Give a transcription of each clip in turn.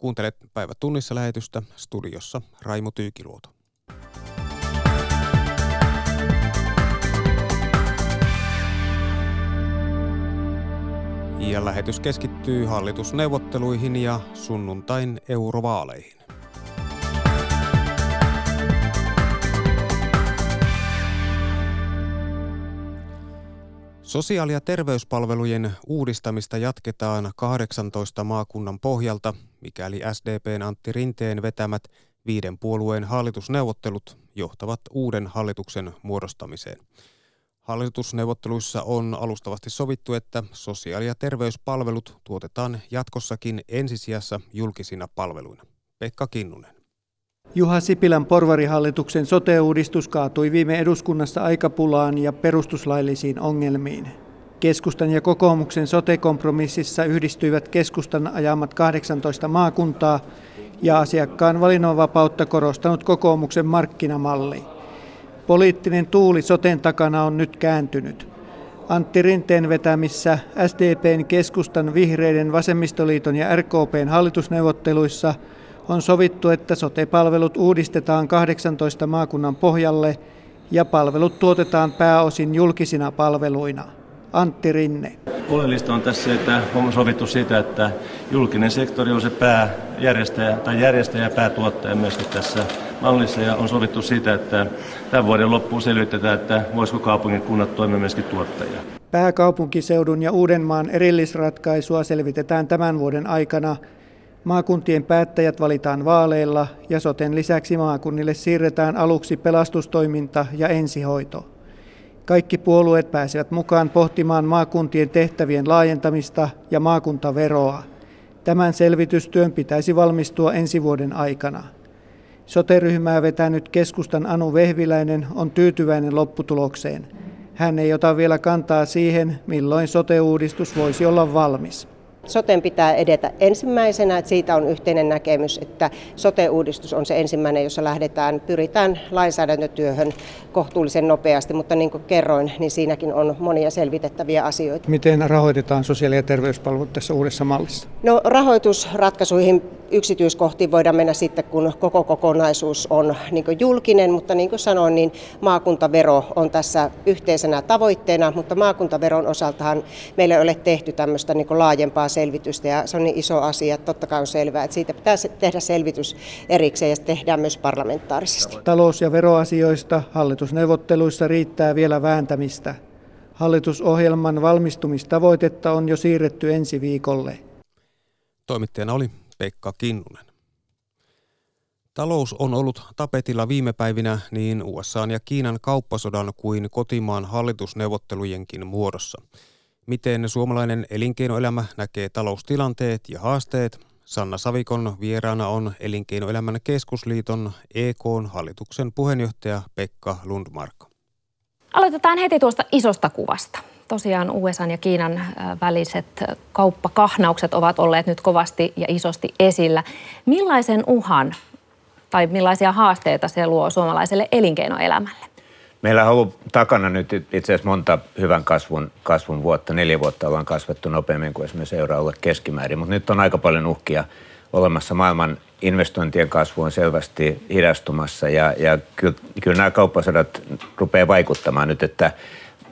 Kuuntelet päivä tunnissa lähetystä studiossa Raimo Tyykiluoto. Ja lähetys keskittyy hallitusneuvotteluihin ja sunnuntain eurovaaleihin. Sosiaali- ja terveyspalvelujen uudistamista jatketaan 18 maakunnan pohjalta, mikäli SDPn Antti Rinteen vetämät viiden puolueen hallitusneuvottelut johtavat uuden hallituksen muodostamiseen. Hallitusneuvotteluissa on alustavasti sovittu, että sosiaali- ja terveyspalvelut tuotetaan jatkossakin ensisijassa julkisina palveluina. Pekka Kinnunen. Juha Sipilän porvarihallituksen sote-uudistus kaatui viime eduskunnassa aikapulaan ja perustuslaillisiin ongelmiin. Keskustan ja kokoomuksen sote-kompromississa yhdistyivät keskustan ajamat 18 maakuntaa ja asiakkaan valinnanvapautta korostanut kokoomuksen markkinamalli. Poliittinen tuuli soten takana on nyt kääntynyt. Antti Rinteen vetämissä SDPn, keskustan, vihreiden, vasemmistoliiton ja RKPn hallitusneuvotteluissa – on sovittu, että sote-palvelut uudistetaan 18 maakunnan pohjalle ja palvelut tuotetaan pääosin julkisina palveluina. Antti Rinne. Oleellista on tässä, että on sovittu siitä, että julkinen sektori on se pääjärjestäjä tai järjestäjä ja päätuottaja myöskin tässä mallissa ja on sovittu siitä, että tämän vuoden loppuun selvitetään, että voisiko kaupungin kunnat toimia myöskin tuottajia. Pääkaupunkiseudun ja Uudenmaan erillisratkaisua selvitetään tämän vuoden aikana Maakuntien päättäjät valitaan vaaleilla ja soten lisäksi maakunnille siirretään aluksi pelastustoiminta ja ensihoito. Kaikki puolueet pääsevät mukaan pohtimaan maakuntien tehtävien laajentamista ja maakuntaveroa. Tämän selvitystyön pitäisi valmistua ensi vuoden aikana. Soteryhmää vetänyt keskustan Anu Vehviläinen on tyytyväinen lopputulokseen. Hän ei ota vielä kantaa siihen, milloin sote-uudistus voisi olla valmis. Soten pitää edetä ensimmäisenä, että siitä on yhteinen näkemys, että sote-uudistus on se ensimmäinen, jossa lähdetään, pyritään lainsäädäntötyöhön kohtuullisen nopeasti, mutta niin kuin kerroin, niin siinäkin on monia selvitettäviä asioita. Miten rahoitetaan sosiaali- ja terveyspalvelut tässä uudessa mallissa? No rahoitusratkaisuihin yksityiskohtiin voidaan mennä sitten, kun koko kokonaisuus on niin julkinen, mutta niin kuin sanoin, niin maakuntavero on tässä yhteisenä tavoitteena, mutta maakuntaveron osaltahan meillä ei ole tehty tämmöistä niin laajempaa selvitystä ja se on niin iso asia, että totta kai on selvää, että siitä pitää tehdä selvitys erikseen ja se tehdään myös parlamentaarisesti. Talous- ja veroasioista hallitusneuvotteluissa riittää vielä vääntämistä. Hallitusohjelman valmistumistavoitetta on jo siirretty ensi viikolle. Toimittajana oli Pekka Kinnunen. Talous on ollut tapetilla viime päivinä niin USA ja Kiinan kauppasodan kuin kotimaan hallitusneuvottelujenkin muodossa. Miten suomalainen elinkeinoelämä näkee taloustilanteet ja haasteet? Sanna Savikon vieraana on Elinkeinoelämän keskusliiton EK hallituksen puheenjohtaja Pekka Lundmark. Aloitetaan heti tuosta isosta kuvasta. Tosiaan USA ja Kiinan väliset kauppakahnaukset ovat olleet nyt kovasti ja isosti esillä. Millaisen uhan tai millaisia haasteita se luo suomalaiselle elinkeinoelämälle? Meillä on ollut takana nyt itse asiassa monta hyvän kasvun, kasvun vuotta. Neljä vuotta ollaan kasvettu nopeammin kuin esimerkiksi euroalue keskimäärin, mutta nyt on aika paljon uhkia olemassa. Maailman investointien kasvu on selvästi hidastumassa ja, ja kyllä, kyllä nämä kauppasodat rupeaa vaikuttamaan nyt, että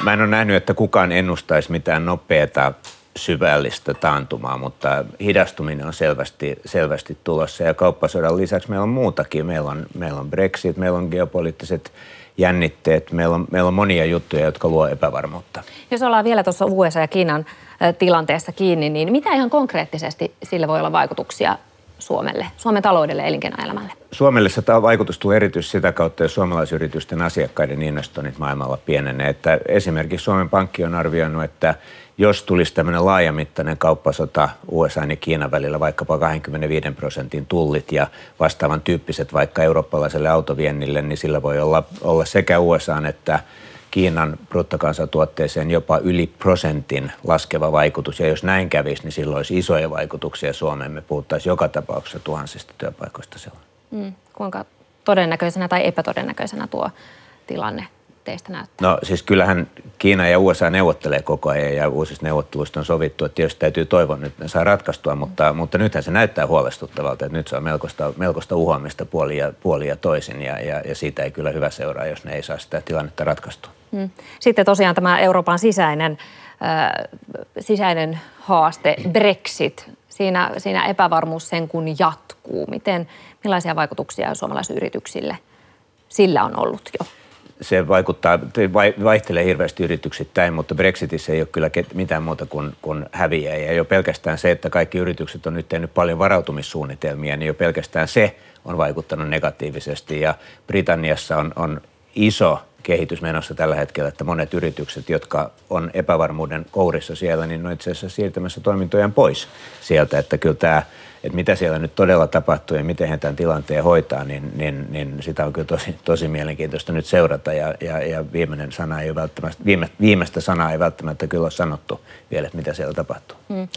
mä en ole nähnyt, että kukaan ennustaisi mitään nopeata syvällistä taantumaa, mutta hidastuminen on selvästi, selvästi tulossa ja kauppasodan lisäksi meillä on muutakin. Meillä on, meillä on Brexit, meillä on geopoliittiset jännitteet. Meillä on, meillä on monia juttuja, jotka luo epävarmuutta. Jos ollaan vielä tuossa USA ja Kiinan tilanteessa kiinni, niin mitä ihan konkreettisesti sillä voi olla vaikutuksia Suomelle, Suomen taloudelle ja elinkeinoelämälle? Suomelle se vaikutus tulee erityisesti sitä kautta, jos suomalaisyritysten asiakkaiden investoinnit maailmalla pienenee. Että esimerkiksi Suomen Pankki on arvioinut, että jos tulisi tämmöinen laajamittainen kauppasota USA ja Kiinan välillä, vaikkapa 25 prosentin tullit ja vastaavan tyyppiset vaikka eurooppalaiselle autoviennille, niin sillä voi olla, olla sekä USA että Kiinan bruttokansantuotteeseen jopa yli prosentin laskeva vaikutus. Ja jos näin kävisi, niin silloin olisi isoja vaikutuksia Suomeen. Me puhuttaisiin joka tapauksessa tuhansista työpaikoista silloin. Mm, kuinka todennäköisenä tai epätodennäköisenä tuo tilanne teistä näyttää? No siis kyllähän Kiina ja USA neuvottelee koko ajan ja uusista neuvotteluista on sovittu, että tietysti täytyy toivoa, että ne saa ratkaistua, mutta, mutta nythän se näyttää huolestuttavalta, että nyt se on melkoista, melkoista uhoamista puoli ja, puoli ja toisin ja, ja, ja siitä ei kyllä hyvä seuraa, jos ne ei saa sitä tilannetta ratkaistua. Hmm. Sitten tosiaan tämä Euroopan sisäinen, äh, sisäinen haaste, Brexit, siinä, siinä epävarmuus sen kun jatkuu. Miten, millaisia vaikutuksia suomalaisille yrityksille sillä on ollut jo? Se vaikuttaa, vaihtelee hirveästi yrityksittäin, mutta Brexitissä ei ole kyllä mitään muuta kuin, kuin häviä. Ja jo pelkästään se, että kaikki yritykset on nyt tehnyt paljon varautumissuunnitelmia, niin jo pelkästään se on vaikuttanut negatiivisesti. Ja Britanniassa on, on iso kehitys menossa tällä hetkellä, että monet yritykset, jotka on epävarmuuden kourissa siellä, niin on itse asiassa siirtämässä toimintojaan pois sieltä, että kyllä tämä että mitä siellä nyt todella tapahtuu ja miten he tämän tilanteen hoitaa, niin, niin, niin sitä on kyllä tosi, tosi mielenkiintoista nyt seurata ja, ja, ja viimeinen sana ei välttämättä, viime, viimeistä sanaa ei välttämättä kyllä ole sanottu vielä, että mitä siellä tapahtuu. Hmm.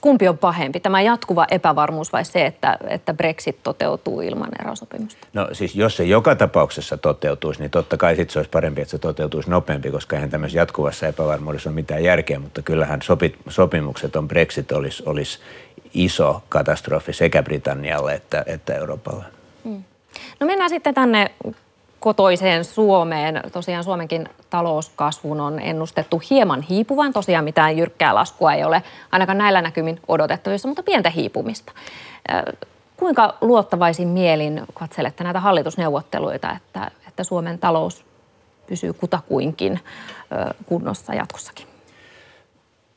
Kumpi on pahempi, tämä jatkuva epävarmuus vai se, että, että Brexit toteutuu ilman erosopimusta? No siis jos se joka tapauksessa toteutuisi, niin totta kai sitten se olisi parempi, että se toteutuisi nopeampi, koska eihän tämmöisessä jatkuvassa epävarmuudessa ole mitään järkeä, mutta kyllähän sopi, sopimukset on Brexit olisi, olisi iso katastrofi sekä Britannialle että, että Euroopalle. Hmm. No mennään sitten tänne kotoiseen Suomeen. Tosiaan Suomenkin talouskasvun on ennustettu hieman hiipuvan. Tosiaan mitään jyrkkää laskua ei ole ainakaan näillä näkymin odotettavissa, mutta pientä hiipumista. Kuinka luottavaisin mielin katselette näitä hallitusneuvotteluita, että, että Suomen talous pysyy kutakuinkin kunnossa jatkossakin?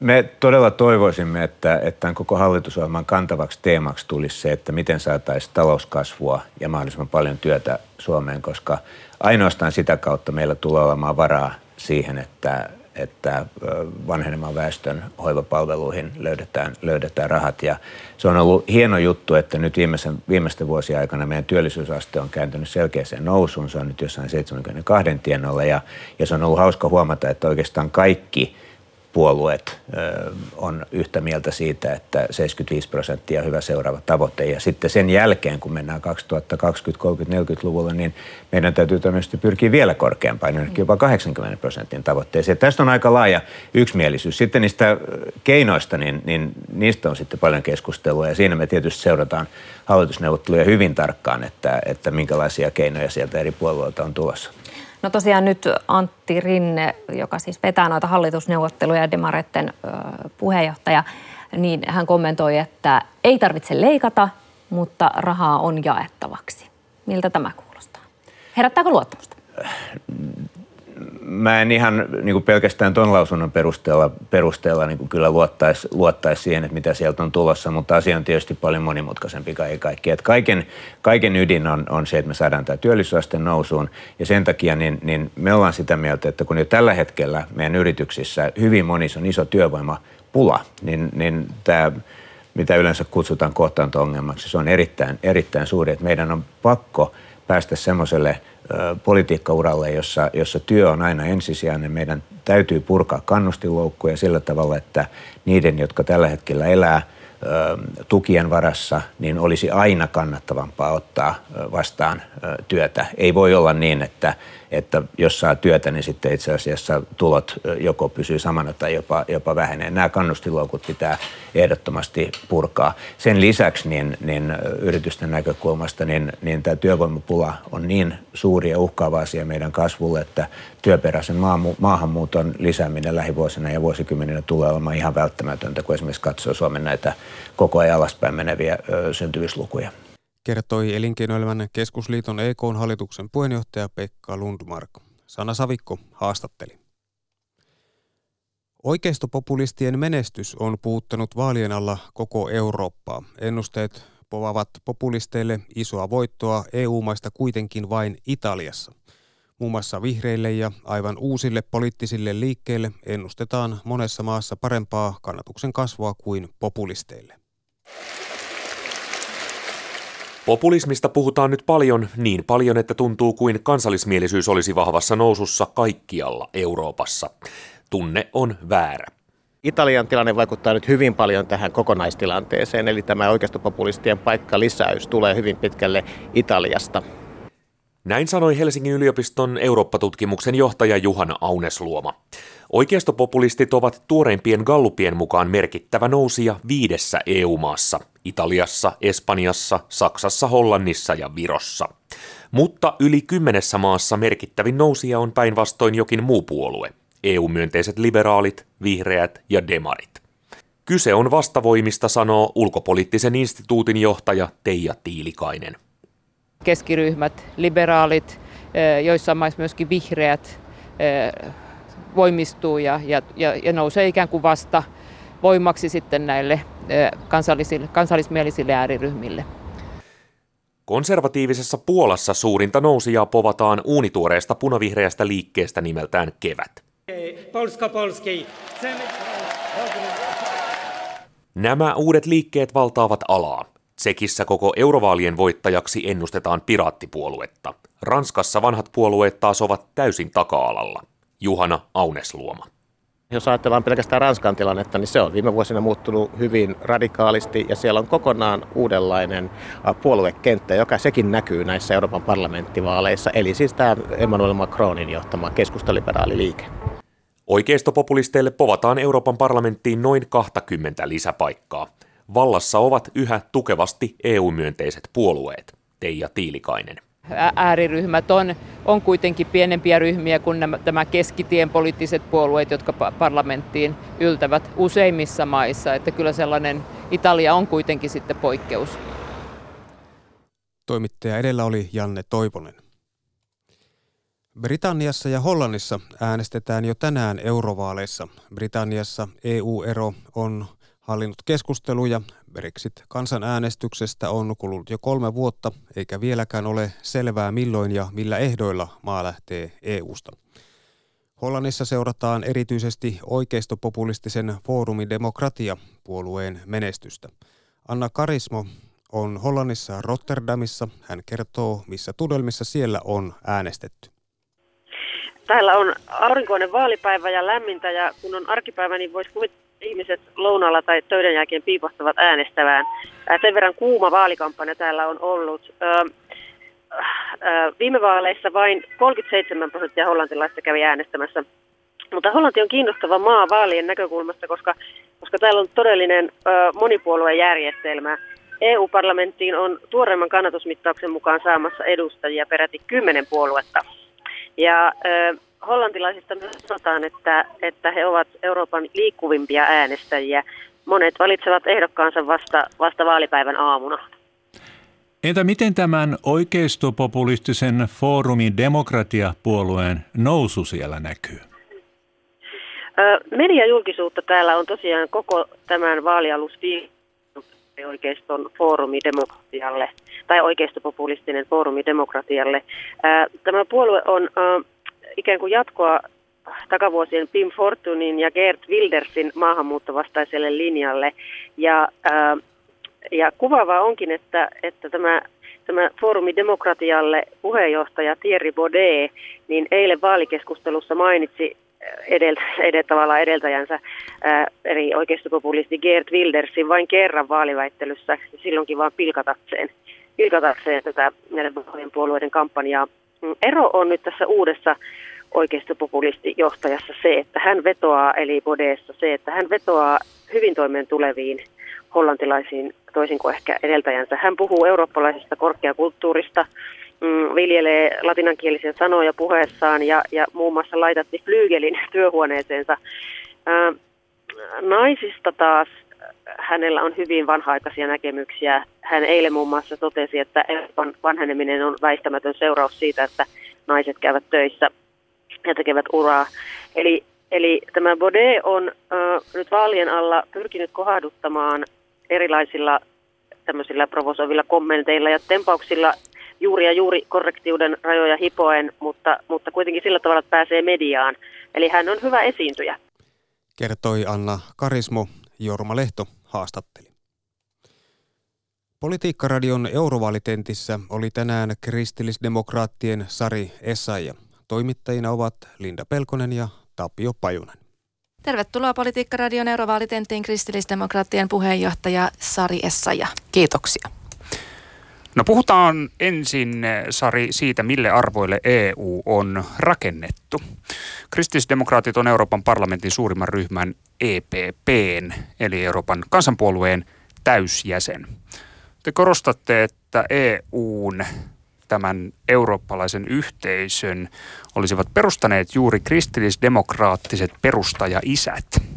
Me todella toivoisimme, että, että tämän koko hallitusohjelman kantavaksi teemaksi tulisi se, että miten saataisiin talouskasvua ja mahdollisimman paljon työtä Suomeen, koska ainoastaan sitä kautta meillä tulee olemaan varaa siihen, että, että vanheneman väestön hoivapalveluihin löydetään, löydetään rahat. Ja se on ollut hieno juttu, että nyt viimeisen, viimeisten vuosien aikana meidän työllisyysaste on kääntynyt selkeäseen nousuun. Se on nyt jossain 72 tienolla ja, ja se on ollut hauska huomata, että oikeastaan kaikki – puolueet on yhtä mieltä siitä, että 75 prosenttia hyvä seuraava tavoite. Ja sitten sen jälkeen, kun mennään 2020, 30, 40-luvulle, niin meidän täytyy todennäköisesti pyrkiä vielä korkeampaan, jopa 80 prosentin tavoitteeseen. Tästä on aika laaja yksimielisyys. Sitten niistä keinoista, niin, niin niistä on sitten paljon keskustelua ja siinä me tietysti seurataan hallitusneuvotteluja hyvin tarkkaan, että, että minkälaisia keinoja sieltä eri puolueilta on tulossa. No tosiaan nyt Antti Rinne, joka siis vetää noita hallitusneuvotteluja Demaretten puheenjohtaja, niin hän kommentoi, että ei tarvitse leikata, mutta rahaa on jaettavaksi. Miltä tämä kuulostaa? Herättääkö luottamusta? Mä en ihan niin kuin pelkästään tuon lausunnon perusteella, perusteella niin kuin kyllä luottaisi, luottaisi siihen, että mitä sieltä on tulossa, mutta asia on tietysti paljon monimutkaisempi kaiken kaikkiaan. kaiken, kaiken ydin on, on se, että me saadaan tämä työllisyysaste nousuun ja sen takia niin, niin me ollaan sitä mieltä, että kun jo tällä hetkellä meidän yrityksissä hyvin monissa on iso työvoimapula, niin, niin tämä mitä yleensä kutsutaan kohtaanto-ongelmaksi, se on erittäin, erittäin suuri, että meidän on pakko päästä semmoiselle – politiikkauralle, jossa, jossa työ on aina ensisijainen. Meidän täytyy purkaa kannustinloukkuja sillä tavalla, että niiden, jotka tällä hetkellä elää tukien varassa, niin olisi aina kannattavampaa ottaa vastaan työtä. Ei voi olla niin, että että jos saa työtä, niin sitten itse asiassa tulot joko pysyy samana tai jopa, jopa vähenee. Nämä kannustiloukut pitää ehdottomasti purkaa. Sen lisäksi niin, niin yritysten näkökulmasta niin, niin tämä työvoimapula on niin suuri ja uhkaava asia meidän kasvulle, että työperäisen maahanmuuton lisääminen lähivuosina ja vuosikymmeninä tulee olemaan ihan välttämätöntä, kun esimerkiksi katsoo Suomen näitä koko ajan alaspäin meneviä syntyvyyslukuja kertoi Elinkeinoelämän keskusliiton EK hallituksen puheenjohtaja Pekka Lundmark. Sana Savikko haastatteli. Oikeistopopulistien menestys on puuttanut vaalien alla koko Eurooppaa. Ennusteet povaavat populisteille isoa voittoa EU-maista kuitenkin vain Italiassa. Muun muassa vihreille ja aivan uusille poliittisille liikkeille ennustetaan monessa maassa parempaa kannatuksen kasvua kuin populisteille. Populismista puhutaan nyt paljon, niin paljon, että tuntuu kuin kansallismielisyys olisi vahvassa nousussa kaikkialla Euroopassa. Tunne on väärä. Italian tilanne vaikuttaa nyt hyvin paljon tähän kokonaistilanteeseen, eli tämä oikeistopopulistien paikka lisäys tulee hyvin pitkälle Italiasta. Näin sanoi Helsingin yliopiston Eurooppa-tutkimuksen johtaja Juhana Aunesluoma. Oikeistopopulistit ovat tuoreimpien gallupien mukaan merkittävä nousija viidessä EU-maassa, Italiassa, Espanjassa, Saksassa, Hollannissa ja Virossa. Mutta yli kymmenessä maassa merkittävin nousija on päinvastoin jokin muu puolue, EU-myönteiset liberaalit, vihreät ja demarit. Kyse on vastavoimista, sanoo ulkopoliittisen instituutin johtaja Teija Tiilikainen. Keskiryhmät, liberaalit, joissain maissa myöskin vihreät voimistuu ja, ja, ja nousee ikään kuin vasta voimaksi sitten näille kansallisille, kansallismielisille ääriryhmille. Konservatiivisessa Puolassa suurinta nousijaa povataan uunituoreesta punavihreästä liikkeestä nimeltään Kevät. Polska, Polski. Nämä uudet liikkeet valtaavat alaa. Tsekissä koko eurovaalien voittajaksi ennustetaan piraattipuoluetta. Ranskassa vanhat puolueet taas ovat täysin taka-alalla. Juhana Aunesluoma. Jos ajatellaan pelkästään Ranskan tilannetta, niin se on viime vuosina muuttunut hyvin radikaalisti ja siellä on kokonaan uudenlainen puoluekenttä, joka sekin näkyy näissä Euroopan parlamenttivaaleissa, eli siis tämä Emmanuel Macronin johtama keskustaliberaali liike. Oikeistopopulisteille povataan Euroopan parlamenttiin noin 20 lisäpaikkaa. Vallassa ovat yhä tukevasti EU-myönteiset puolueet. Teija Tiilikainen. Ääriryhmät on, on kuitenkin pienempiä ryhmiä kuin nämä, tämä keskitien poliittiset puolueet, jotka parlamenttiin yltävät useimmissa maissa. Että kyllä sellainen Italia on kuitenkin sitten poikkeus. Toimittaja edellä oli Janne Toivonen. Britanniassa ja Hollannissa äänestetään jo tänään eurovaaleissa. Britanniassa EU-ero on hallinnut keskusteluja. Brexit-kansanäänestyksestä on kulunut jo kolme vuotta, eikä vieläkään ole selvää milloin ja millä ehdoilla maa lähtee EUsta. Hollannissa seurataan erityisesti oikeistopopulistisen foorumin demokratia-puolueen menestystä. Anna Karismo on Hollannissa Rotterdamissa. Hän kertoo, missä tudelmissa siellä on äänestetty. Täällä on aurinkoinen vaalipäivä ja lämmintä ja kun on arkipäivä, niin voisi kuvitella, ihmiset lounalla tai töiden jälkeen piipostavat äänestävään. Sen verran kuuma vaalikampanja täällä on ollut. Viime vaaleissa vain 37 prosenttia hollantilaista kävi äänestämässä. Mutta Hollanti on kiinnostava maa vaalien näkökulmasta, koska, koska täällä on todellinen monipuoluejärjestelmä. EU-parlamenttiin on tuoreimman kannatusmittauksen mukaan saamassa edustajia peräti kymmenen puoluetta. Ja äh, hollantilaisista myös sanotaan, että, että he ovat Euroopan liikkuvimpia äänestäjiä. Monet valitsevat ehdokkaansa vasta, vasta vaalipäivän aamuna. Entä miten tämän oikeistopopulistisen foorumin demokratiapuolueen nousu siellä näkyy? Mediajulkisuutta täällä on tosiaan koko tämän vaalialus oikeiston foorumi demokratialle tai oikeistopopulistinen foorumi demokratialle. Tämä puolue on ikään kuin jatkoa takavuosien Pim Fortunin ja Gert Wildersin maahanmuuttovastaiselle linjalle. Ja, ja kuvaavaa onkin, että, että tämä tämä foorumi demokratialle puheenjohtaja Thierry Baudet, niin eilen vaalikeskustelussa mainitsi edeltä, edel, tavallaan edeltäjänsä ää, eri oikeistopopulisti Gert Wildersin vain kerran vaaliväittelyssä, silloinkin vaan pilkatakseen, pilkatakseen tätä näiden puolueiden kampanjaa. Mm, ero on nyt tässä uudessa oikeistopopulistijohtajassa se, että hän vetoaa, eli Bodessa se, että hän vetoaa hyvin toimeen tuleviin hollantilaisiin toisin kuin ehkä edeltäjänsä. Hän puhuu eurooppalaisesta korkeakulttuurista, mm, viljelee latinankielisiä sanoja puheessaan ja, ja muun muassa laitatti flyygelin työhuoneeseensa. Naisista taas hänellä on hyvin vanha-aikaisia näkemyksiä. Hän eilen muun muassa totesi, että Euroopan vanheneminen on väistämätön seuraus siitä, että naiset käyvät töissä ja tekevät uraa. Eli, eli tämä Baudet on äh, nyt vaalien alla pyrkinyt kohduttamaan erilaisilla tämmöisillä provosoivilla kommenteilla ja tempauksilla juuri ja juuri korrektiuden rajoja hipoen, mutta, mutta kuitenkin sillä tavalla, että pääsee mediaan. Eli hän on hyvä esiintyjä. Kertoi Anna Karismo, Jorma Lehto haastatteli. Politiikkaradion eurovaalitentissä oli tänään kristillisdemokraattien Sari Essaija. Toimittajina ovat Linda Pelkonen ja Tapio Pajunen. Tervetuloa Politiikkaradion eurovaalitenttiin kristillisdemokraattien puheenjohtaja Sari Essaja. Kiitoksia. No puhutaan ensin, Sari, siitä, mille arvoille EU on rakennettu. Kristillisdemokraatit on Euroopan parlamentin suurimman ryhmän EPPn, eli Euroopan kansanpuolueen täysjäsen. Te korostatte, että EUn tämän eurooppalaisen yhteisön olisivat perustaneet juuri kristillisdemokraattiset perustaja-isät.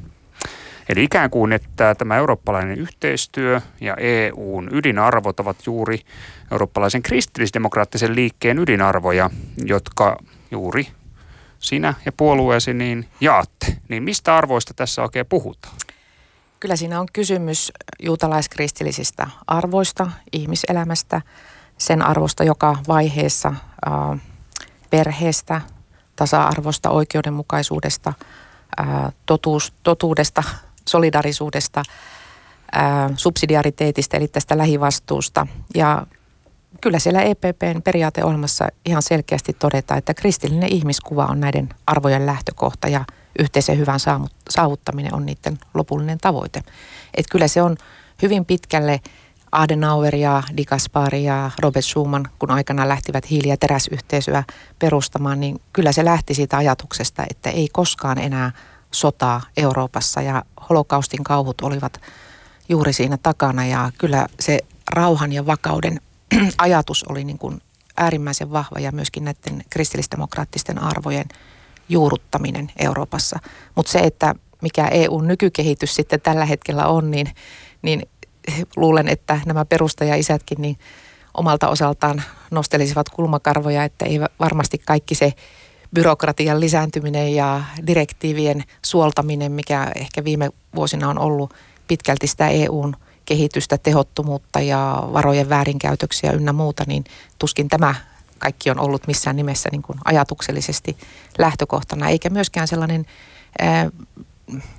Eli ikään kuin, että tämä eurooppalainen yhteistyö ja EUn ydinarvot ovat juuri eurooppalaisen kristillisdemokraattisen liikkeen ydinarvoja, jotka juuri sinä ja puolueesi niin jaatte. Niin mistä arvoista tässä oikein puhutaan? Kyllä siinä on kysymys juutalaiskristillisistä arvoista, ihmiselämästä, sen arvosta joka vaiheessa, äh, perheestä, tasa-arvosta, oikeudenmukaisuudesta, äh, totuus, totuudesta, solidarisuudesta, ää, subsidiariteetista eli tästä lähivastuusta. Ja kyllä siellä EPPn periaateohjelmassa ihan selkeästi todetaan, että kristillinen ihmiskuva on näiden arvojen lähtökohta ja yhteisen hyvän saavuttaminen on niiden lopullinen tavoite. Että kyllä se on hyvin pitkälle Adenauer ja Di Gaspari ja Robert Schumann, kun aikana lähtivät hiili- ja teräsyhteisöä perustamaan, niin kyllä se lähti siitä ajatuksesta, että ei koskaan enää sotaa Euroopassa ja holokaustin kauhut olivat juuri siinä takana ja kyllä se rauhan ja vakauden ajatus oli niin kuin äärimmäisen vahva ja myöskin näiden kristillisdemokraattisten arvojen juuruttaminen Euroopassa. Mutta se, että mikä EU-nykykehitys sitten tällä hetkellä on, niin, niin luulen, että nämä perustajaisätkin niin omalta osaltaan nostelisivat kulmakarvoja, että ei varmasti kaikki se byrokratian lisääntyminen ja direktiivien suoltaminen, mikä ehkä viime vuosina on ollut pitkälti sitä EUn kehitystä, tehottomuutta ja varojen väärinkäytöksiä ynnä muuta, niin tuskin tämä kaikki on ollut missään nimessä niin kuin ajatuksellisesti lähtökohtana, eikä myöskään sellainen ää,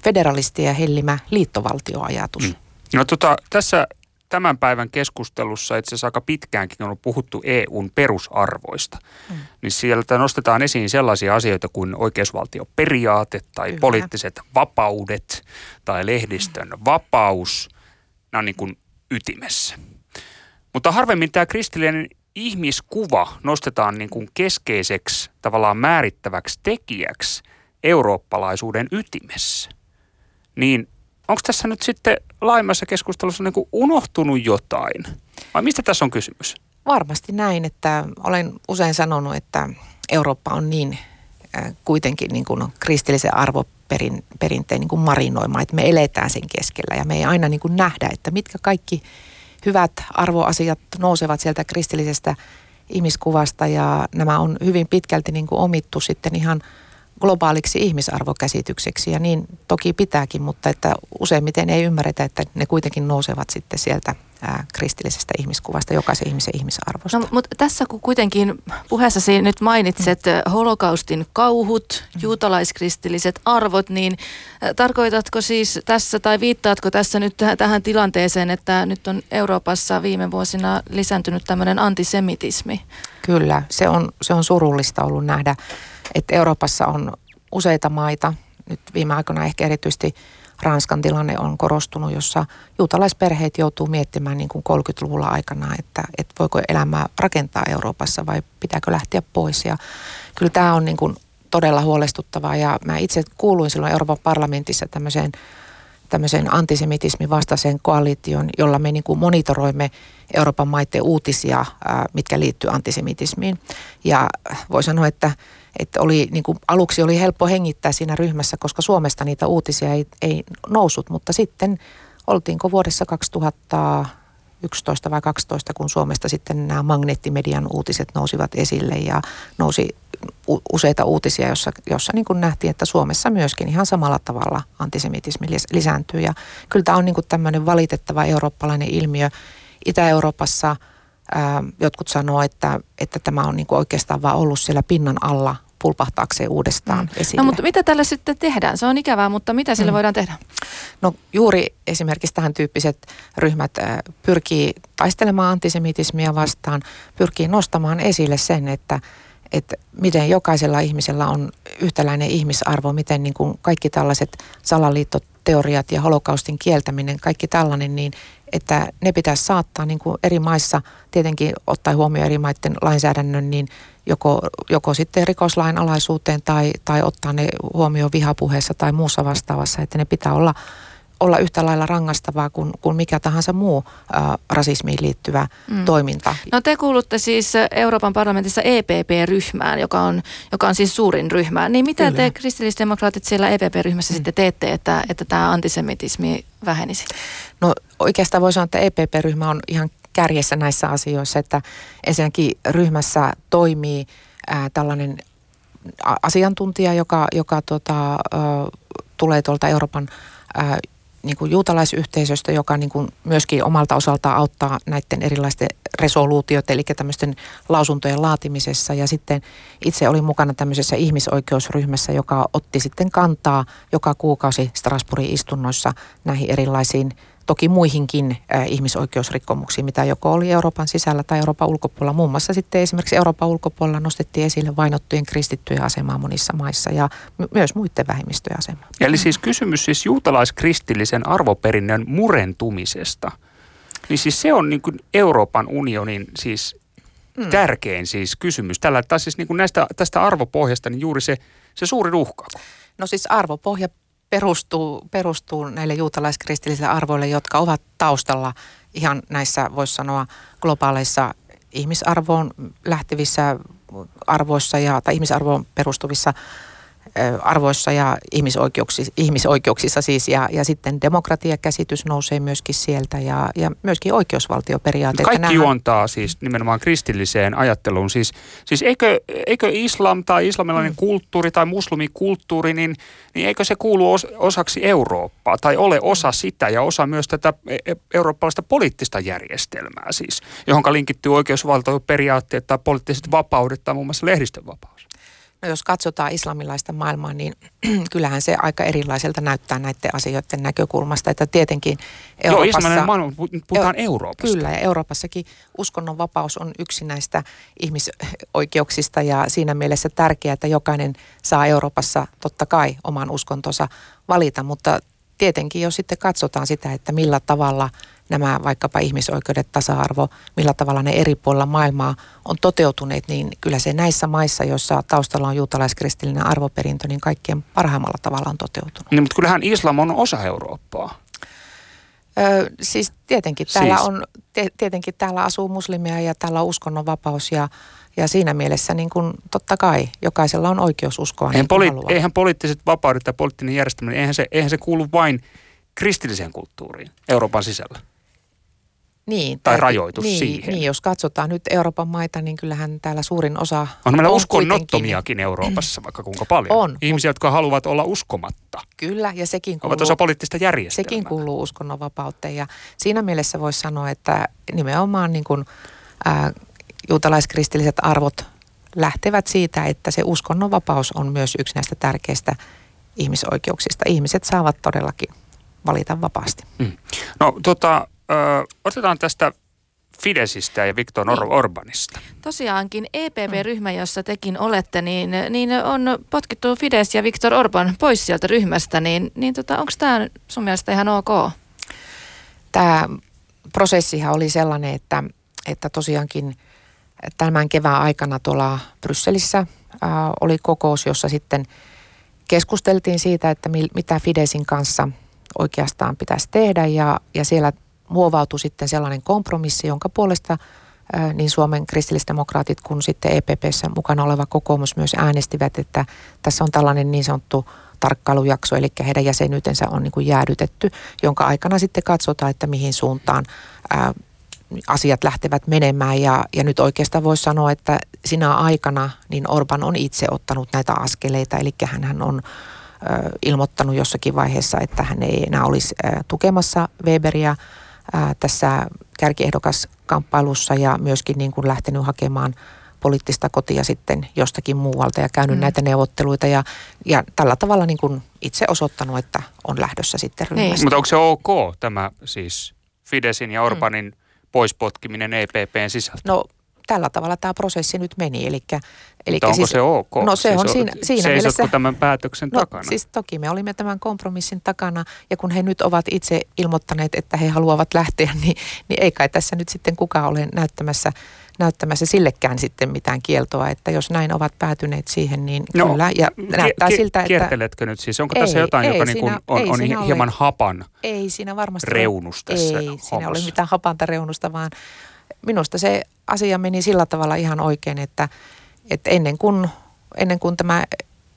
federalisti ja hellimä liittovaltioajatus. Mm. No tota, tässä tämän päivän keskustelussa itse asiassa aika pitkäänkin on puhuttu EUn perusarvoista. Mm. Niin sieltä nostetaan esiin sellaisia asioita kuin oikeusvaltioperiaate tai Kyllä. poliittiset vapaudet tai lehdistön mm. vapaus. Nämä on niin kuin ytimessä. Mutta harvemmin tämä kristillinen ihmiskuva nostetaan niin kuin keskeiseksi tavallaan määrittäväksi tekijäksi eurooppalaisuuden ytimessä. Niin onko tässä nyt sitten laajemmassa keskustelussa niin kuin unohtunut jotain? Vai mistä tässä on kysymys? Varmasti näin, että olen usein sanonut, että Eurooppa on niin kuitenkin niin kuin kristillisen arvoperinteen niin marinoima, että me eletään sen keskellä ja me ei aina niin kuin nähdä, että mitkä kaikki hyvät arvoasiat nousevat sieltä kristillisestä ihmiskuvasta ja nämä on hyvin pitkälti niin kuin omittu sitten ihan – globaaliksi ihmisarvokäsitykseksi ja niin toki pitääkin, mutta että useimmiten ei ymmärretä, että ne kuitenkin nousevat sitten sieltä ää, kristillisestä ihmiskuvasta, jokaisen ihmisen ihmisarvosta. No, mutta tässä kun kuitenkin puheessasi nyt mainitset mm. holokaustin kauhut, mm. juutalaiskristilliset arvot, niin tarkoitatko siis tässä tai viittaatko tässä nyt tähän tilanteeseen, että nyt on Euroopassa viime vuosina lisääntynyt tämmöinen antisemitismi? Kyllä, se on, se on surullista ollut nähdä että Euroopassa on useita maita, nyt viime aikoina ehkä erityisesti Ranskan tilanne on korostunut, jossa juutalaisperheet joutuu miettimään niin kuin 30-luvulla aikana, että, että voiko elämää rakentaa Euroopassa vai pitääkö lähteä pois. Ja kyllä tämä on niin kuin todella huolestuttavaa ja mä itse kuuluin silloin Euroopan parlamentissa tämmöiseen tämmöiseen antisemitismin vastaiseen koalition, jolla me niin kuin monitoroimme Euroopan maiden uutisia, mitkä liittyy antisemitismiin. Ja voi sanoa, että että oli, niin kuin aluksi oli helppo hengittää siinä ryhmässä, koska Suomesta niitä uutisia ei, ei nousut, mutta sitten oltiinko vuodessa 2011 vai 2012, kun Suomesta sitten nämä magneettimedian uutiset nousivat esille ja nousi useita uutisia, jossa, jossa niin kuin nähtiin, että Suomessa myöskin ihan samalla tavalla antisemitismi lisääntyy. Ja kyllä tämä on niin kuin tämmöinen valitettava eurooppalainen ilmiö. Itä-Euroopassa jotkut sanoo, että, että tämä on niin kuin oikeastaan vaan ollut siellä pinnan alla pulpahtaakseen uudestaan mm. esille. No mutta mitä tällä sitten tehdään? Se on ikävää, mutta mitä sille mm. voidaan tehdä? No juuri esimerkiksi tähän tyyppiset ryhmät äh, pyrkii taistelemaan antisemitismia vastaan, pyrkii nostamaan esille sen, että että miten jokaisella ihmisellä on yhtäläinen ihmisarvo, miten niin kuin kaikki tällaiset salaliittoteoriat ja holokaustin kieltäminen, kaikki tällainen, niin että ne pitäisi saattaa niin kuin eri maissa, tietenkin ottaen huomioon eri maiden lainsäädännön, niin joko, joko sitten rikoslain alaisuuteen tai, tai ottaa ne huomioon vihapuheessa tai muussa vastaavassa, että ne pitää olla olla yhtä lailla rangastavaa kuin, kuin mikä tahansa muu ä, rasismiin liittyvä mm. toiminta. No te kuulutte siis Euroopan parlamentissa EPP-ryhmään, joka on, joka on siis suurin ryhmä. Niin mitä Kyllä. te kristillisdemokraatit siellä EPP-ryhmässä mm. sitten teette, että, että tämä antisemitismi vähenisi? No oikeastaan voi sanoa, että EPP-ryhmä on ihan kärjessä näissä asioissa, että ensinnäkin ryhmässä toimii ää, tällainen asiantuntija, joka, joka tota, ä, tulee tuolta Euroopan ä, niin kuin juutalaisyhteisöstä, joka niin kuin myöskin omalta osaltaan auttaa näiden erilaisten resoluutioiden, eli tämmöisten lausuntojen laatimisessa. Ja sitten itse olin mukana tämmöisessä ihmisoikeusryhmässä, joka otti sitten kantaa joka kuukausi Strasbourgin istunnoissa näihin erilaisiin toki muihinkin äh, ihmisoikeusrikkomuksiin, mitä joko oli Euroopan sisällä tai Euroopan ulkopuolella. Muun muassa sitten esimerkiksi Euroopan ulkopuolella nostettiin esille vainottujen kristittyjen asemaa monissa maissa ja my- myös muiden vähemmistöjen asemaa. Eli siis kysymys siis juutalaiskristillisen arvoperinnön murentumisesta. Niin siis se on niin kuin Euroopan unionin siis mm. tärkein siis kysymys. Tällä, tai siis niin kuin näistä, tästä arvopohjasta niin juuri se, se suuri uhka. No siis arvopohja perustuu, perustuu näille juutalaiskristillisille arvoille, jotka ovat taustalla ihan näissä, voisi sanoa, globaaleissa ihmisarvoon lähtevissä arvoissa ja, tai ihmisarvoon perustuvissa arvoissa ja ihmisoikeuksissa, ihmisoikeuksissa siis, ja, ja sitten demokratiakäsitys nousee myöskin sieltä ja, ja myöskin oikeusvaltioperiaate. Kaikki nämä... juontaa siis nimenomaan kristilliseen ajatteluun. Siis, siis eikö, eikö islam tai islamilainen mm. kulttuuri tai muslimikulttuuri, niin, niin eikö se kuulu os, osaksi Eurooppaa tai ole osa sitä ja osa myös tätä e, e, eurooppalaista poliittista järjestelmää siis, johon linkittyy oikeusvaltioperiaatteet tai poliittiset vapaudet tai muun muassa lehdistönvapaus? No jos katsotaan islamilaista maailmaa, niin kyllähän se aika erilaiselta näyttää näiden asioiden näkökulmasta. Että tietenkin Euroopassa... Joo, islamilainen maailma, puhutaan Euroopasta. Kyllä, ja Euroopassakin uskonnonvapaus on yksi näistä ihmisoikeuksista ja siinä mielessä tärkeää, että jokainen saa Euroopassa totta kai oman uskontonsa valita, mutta tietenkin jos sitten katsotaan sitä, että millä tavalla – nämä vaikkapa ihmisoikeudet, tasa-arvo, millä tavalla ne eri puolilla maailmaa on toteutuneet, niin kyllä se näissä maissa, joissa taustalla on juutalaiskristillinen arvoperintö, niin kaikkien parhaimmalla tavalla on toteutunut. Niin, mutta kyllähän islam on osa Eurooppaa. Ö, siis tietenkin täällä, siis. on, te, tietenkin täällä asuu muslimia ja täällä on uskonnonvapaus ja, ja siinä mielessä niin kun, totta kai jokaisella on oikeus uskoa eihän, niin poli- eihän poliittiset vapaudet ja poliittinen järjestelmä, eihän se, eihän se kuulu vain kristilliseen kulttuuriin Euroopan sisällä. Niin, tai rajoitus niin, siihen. Niin, jos katsotaan nyt Euroopan maita, niin kyllähän täällä suurin osa on meillä on uskonnottomiakin Euroopassa vaikka kuinka paljon. On. Ihmisiä, jotka haluavat olla uskomatta. Kyllä, ja sekin kuuluu, ovat osa poliittista järjestelmää. Sekin kuuluu uskonnonvapauteen, ja siinä mielessä voisi sanoa, että nimenomaan niin kuin, ää, juutalaiskristilliset arvot lähtevät siitä, että se uskonnonvapaus on myös yksi näistä tärkeistä ihmisoikeuksista. Ihmiset saavat todellakin valita vapaasti. Mm. No tota, ö, otetaan tästä Fidesistä ja Viktor niin. Orbanista. Tosiaankin EPP-ryhmä, jossa tekin olette, niin, niin on potkittu Fides ja Viktor Orban pois sieltä ryhmästä, niin, niin tota, onko tämä sun mielestä ihan ok? Tämä prosessihan oli sellainen, että, että tosiaankin tämän kevään aikana tuolla Brysselissä ää, oli kokous, jossa sitten keskusteltiin siitä, että mi, mitä Fidesin kanssa oikeastaan pitäisi tehdä ja, ja siellä muovautui sitten sellainen kompromissi, jonka puolesta niin Suomen kristillisdemokraatit kuin sitten EPPssä mukana oleva kokoomus myös äänestivät, että tässä on tällainen niin sanottu tarkkailujakso, eli heidän jäsenyytensä on niin kuin jäädytetty, jonka aikana sitten katsotaan, että mihin suuntaan ää, asiat lähtevät menemään. Ja, ja nyt oikeastaan voisi sanoa, että sinä aikana niin Orban on itse ottanut näitä askeleita, eli hän on ää, ilmoittanut jossakin vaiheessa, että hän ei enää olisi ää, tukemassa Weberia – ää, tässä kärkiehdokaskamppailussa ja myöskin niin kuin lähtenyt hakemaan poliittista kotia sitten jostakin muualta ja käynyt mm. näitä neuvotteluita ja, ja tällä tavalla niin kuin itse osoittanut, että on lähdössä sitten niin. ryhmästä. Niin. Mutta onko se ok tämä siis Fidesin ja Orbanin mm. poispotkiminen EPPn sisältä? No tällä tavalla tämä prosessi nyt meni. Elikkä, elikkä onko siis, se ok? No se siis on siinä, siinä mielessä. tämän päätöksen no, takana? Siis toki me olimme tämän kompromissin takana ja kun he nyt ovat itse ilmoittaneet, että he haluavat lähteä, niin, niin ei kai tässä nyt sitten kukaan ole näyttämässä näyttämässä sillekään sitten mitään kieltoa, että jos näin ovat päätyneet siihen, niin no, kyllä. Ja näyttää ki- siltä, että... Kierteletkö nyt siis? Onko ei, tässä jotain, ei, joka niin siinä, on, on hieman ole, hapan ei siinä varmasti reunus tässä Ei hommassa. siinä ole mitään hapanta reunusta, vaan minusta se asia meni sillä tavalla ihan oikein, että, että ennen, kuin, ennen kuin tämä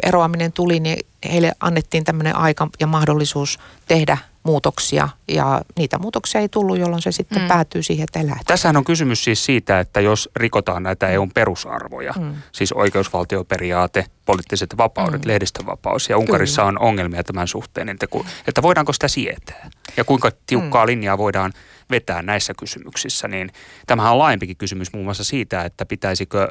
eroaminen tuli, niin heille annettiin tämmöinen aika ja mahdollisuus tehdä muutoksia ja niitä muutoksia ei tullut, jolloin se sitten mm. päätyy siihen, että lähde. Tässähän on kysymys siis siitä, että jos rikotaan näitä EUn perusarvoja, mm. siis oikeusvaltioperiaate, poliittiset vapaudet, mm. lehdistövapaus ja Unkarissa Kyllä. on ongelmia tämän suhteen, että, ku, että voidaanko sitä sietää ja kuinka tiukkaa mm. linjaa voidaan vetää näissä kysymyksissä, niin tämähän on laajempikin kysymys muun muassa siitä, että pitäisikö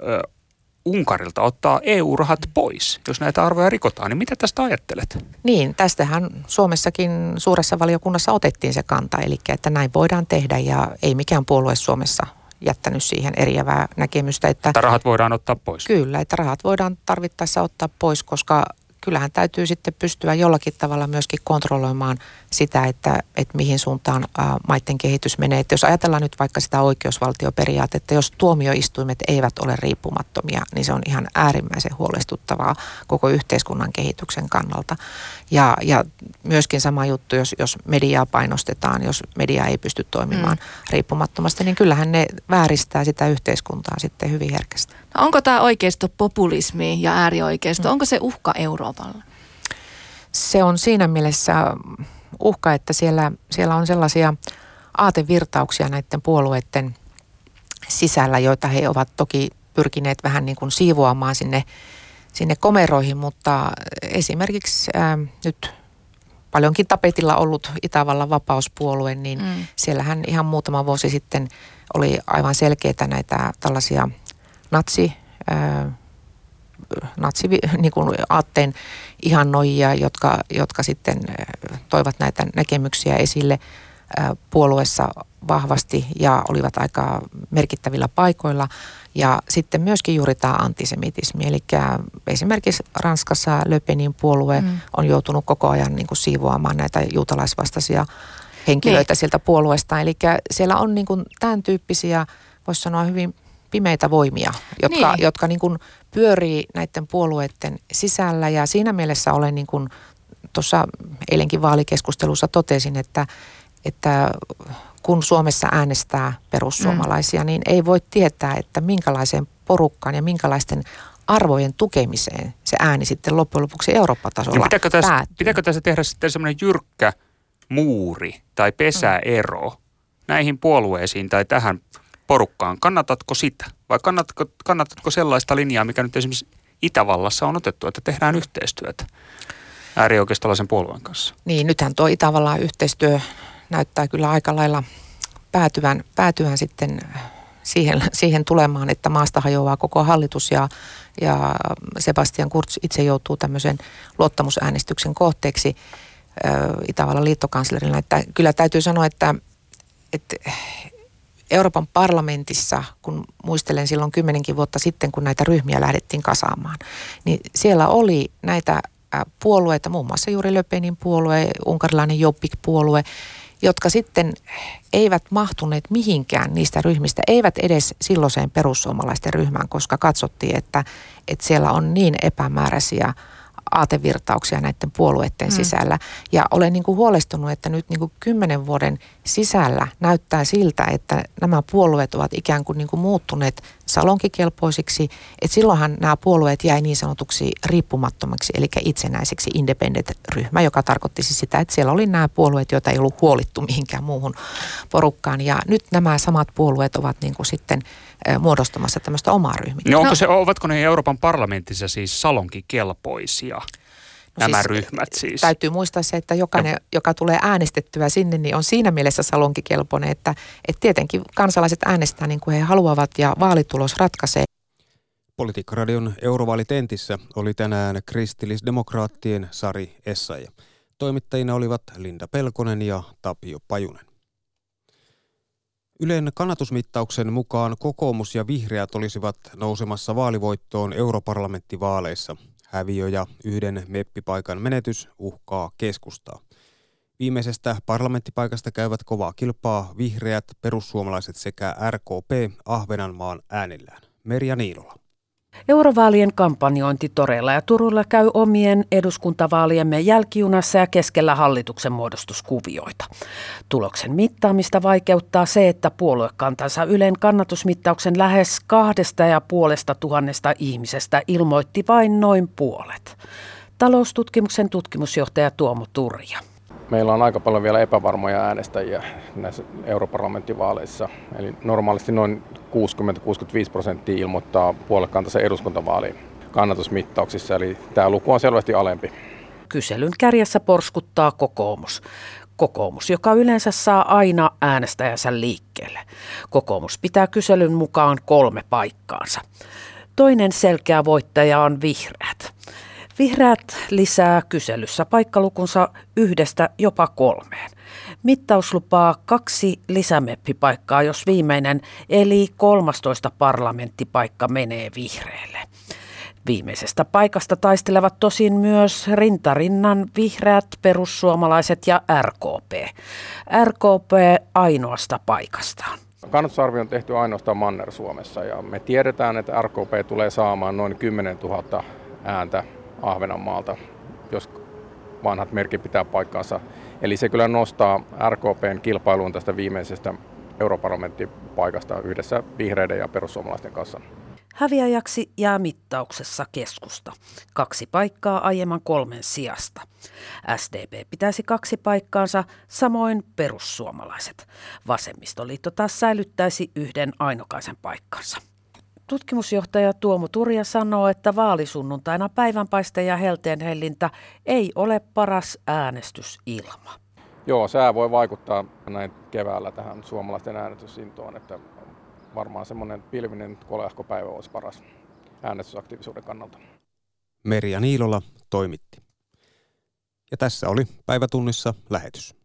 Unkarilta ottaa EU-rahat pois, jos näitä arvoja rikotaan, niin mitä tästä ajattelet? Niin, tästähän Suomessakin suuressa valiokunnassa otettiin se kanta, eli että näin voidaan tehdä ja ei mikään puolue Suomessa jättänyt siihen eriävää näkemystä. Että, että rahat voidaan ottaa pois? Kyllä, että rahat voidaan tarvittaessa ottaa pois, koska kyllähän täytyy sitten pystyä jollakin tavalla myöskin kontrolloimaan sitä, että, että mihin suuntaan ää, maiden kehitys menee. Että jos ajatellaan nyt vaikka sitä oikeusvaltioperiaatetta, jos tuomioistuimet eivät ole riippumattomia, niin se on ihan äärimmäisen huolestuttavaa koko yhteiskunnan kehityksen kannalta. Ja, ja myöskin sama juttu, jos, jos mediaa painostetaan, jos media ei pysty toimimaan mm. riippumattomasti, niin kyllähän ne vääristää sitä yhteiskuntaa sitten hyvin herkästi. Onko tämä oikeisto populismi ja äärioikeisto, mm. onko se uhka Euroopalle? Se on siinä mielessä uhka, että siellä, siellä on sellaisia aatevirtauksia näiden puolueiden sisällä, joita he ovat toki pyrkineet vähän niin kuin siivoamaan sinne, sinne komeroihin, mutta esimerkiksi ää, nyt paljonkin tapetilla ollut Itävallan vapauspuolue, niin mm. siellähän ihan muutama vuosi sitten oli aivan selkeitä näitä tällaisia natsi, ää, natsi niin kuin aatteen ihannoijia, jotka, jotka sitten toivat näitä näkemyksiä esille puolueessa vahvasti ja olivat aika merkittävillä paikoilla. Ja sitten myöskin juuri tämä antisemitismi, eli esimerkiksi Ranskassa Le Penin puolue mm. on joutunut koko ajan niin kuin siivoamaan näitä juutalaisvastaisia henkilöitä niin. sieltä puolueesta. Eli siellä on niin kuin tämän tyyppisiä, voisi sanoa hyvin pimeitä voimia, jotka, niin. jotka niin kuin pyörii näiden puolueiden sisällä ja siinä mielessä olen niin kuin tuossa eilenkin vaalikeskustelussa totesin, että, että kun Suomessa äänestää perussuomalaisia, mm. niin ei voi tietää, että minkälaiseen porukkaan ja minkälaisten arvojen tukemiseen se ääni sitten loppujen lopuksi Eurooppa-tasolla no, pitääkö tässä, päättyy. Pitääkö tässä tehdä sitten semmoinen jyrkkä muuri tai pesäero mm. näihin puolueisiin tai tähän porukkaan. Kannatatko sitä vai kannatatko, kannatatko sellaista linjaa, mikä nyt esimerkiksi Itävallassa on otettu, että tehdään yhteistyötä äärioikeistolaisen puolueen kanssa? Niin, nythän tuo Itävallan yhteistyö näyttää kyllä aika lailla päätyvän, päätyvän sitten siihen, siihen tulemaan, että maasta hajoaa koko hallitus ja, ja Sebastian Kurz itse joutuu tämmöisen luottamusäänestyksen kohteeksi Itävallan liittokanslerina. Että kyllä täytyy sanoa, että, että Euroopan parlamentissa, kun muistelen silloin kymmenenkin vuotta sitten, kun näitä ryhmiä lähdettiin kasaamaan, niin siellä oli näitä puolueita, muun muassa juuri Löpenin puolue, unkarilainen Jobbik-puolue, jotka sitten eivät mahtuneet mihinkään niistä ryhmistä, eivät edes silloiseen perussuomalaisten ryhmään, koska katsottiin, että, että siellä on niin epämääräisiä aatevirtauksia näiden puolueiden mm. sisällä. Ja olen niin kuin huolestunut, että nyt niin kuin kymmenen vuoden sisällä näyttää siltä, että nämä puolueet ovat ikään kuin, niin kuin muuttuneet salonkikelpoisiksi. Että silloinhan nämä puolueet jäi niin sanotuksi riippumattomaksi, eli itsenäiseksi independent-ryhmä, joka tarkoitti siis sitä, että siellä oli nämä puolueet, joita ei ollut huolittu mihinkään muuhun porukkaan. Ja nyt nämä samat puolueet ovat niin kuin sitten muodostamassa tämmöistä omaa ryhmää. No, onko se, ovatko ne Euroopan parlamentissa siis salonkikelpoisia? No nämä siis, ryhmät siis. Täytyy muistaa se, että jokainen, ja. joka tulee äänestettyä sinne, niin on siinä mielessä salonkikelpoinen, että, että tietenkin kansalaiset äänestää niin kuin he haluavat ja vaalitulos ratkaisee. Politiikkaradion eurovaalitentissä oli tänään kristillisdemokraattien Sari Essaja. Toimittajina olivat Linda Pelkonen ja Tapio Pajunen. Ylen kannatusmittauksen mukaan kokoomus ja vihreät olisivat nousemassa vaalivoittoon europarlamenttivaaleissa. Häviö ja yhden meppipaikan menetys uhkaa keskustaa. Viimeisestä parlamenttipaikasta käyvät kovaa kilpaa vihreät, perussuomalaiset sekä RKP Ahvenanmaan äänillään. Merja Niilola. Eurovaalien kampanjointi Torella ja Turulla käy omien eduskuntavaaliemme jälkijunassa ja keskellä hallituksen muodostuskuvioita. Tuloksen mittaamista vaikeuttaa se, että puoluekantansa Ylen kannatusmittauksen lähes kahdesta ja puolesta tuhannesta ihmisestä ilmoitti vain noin puolet. Taloustutkimuksen tutkimusjohtaja Tuomo Turja meillä on aika paljon vielä epävarmoja äänestäjiä näissä europarlamenttivaaleissa. Eli normaalisti noin 60-65 prosenttia ilmoittaa puoluekantaisen eduskuntavaaliin kannatusmittauksissa, eli tämä luku on selvästi alempi. Kyselyn kärjessä porskuttaa kokoomus. Kokoomus, joka yleensä saa aina äänestäjänsä liikkeelle. Kokoomus pitää kyselyn mukaan kolme paikkaansa. Toinen selkeä voittaja on vihreät. Vihreät lisää kyselyssä paikkalukunsa yhdestä jopa kolmeen. Mittaus lupaa kaksi lisämeppipaikkaa, jos viimeinen eli 13 parlamenttipaikka menee vihreille. Viimeisestä paikasta taistelevat tosin myös rintarinnan vihreät, perussuomalaiset ja RKP. RKP ainoasta paikastaan. Kannatusarvio on tehty ainoastaan Manner-Suomessa ja me tiedetään, että RKP tulee saamaan noin 10 000 ääntä Ahvenanmaalta, jos vanhat merkit pitää paikkaansa. Eli se kyllä nostaa RKPn kilpailuun tästä viimeisestä europarlamenttipaikasta yhdessä vihreiden ja perussuomalaisten kanssa. Häviäjäksi jää mittauksessa keskusta. Kaksi paikkaa aiemman kolmen sijasta. SDP pitäisi kaksi paikkaansa, samoin perussuomalaiset. Vasemmistoliitto taas säilyttäisi yhden ainokaisen paikkansa. Tutkimusjohtaja Tuomo Turja sanoo, että vaalisunnuntaina päivänpaiste ja helteen hellintä ei ole paras äänestysilma. Joo, sää voi vaikuttaa näin keväällä tähän suomalaisten äänestysintoon, että varmaan semmoinen pilvinen koleahko päivä olisi paras äänestysaktiivisuuden kannalta. Merja Niilola toimitti. Ja tässä oli päivätunnissa lähetys.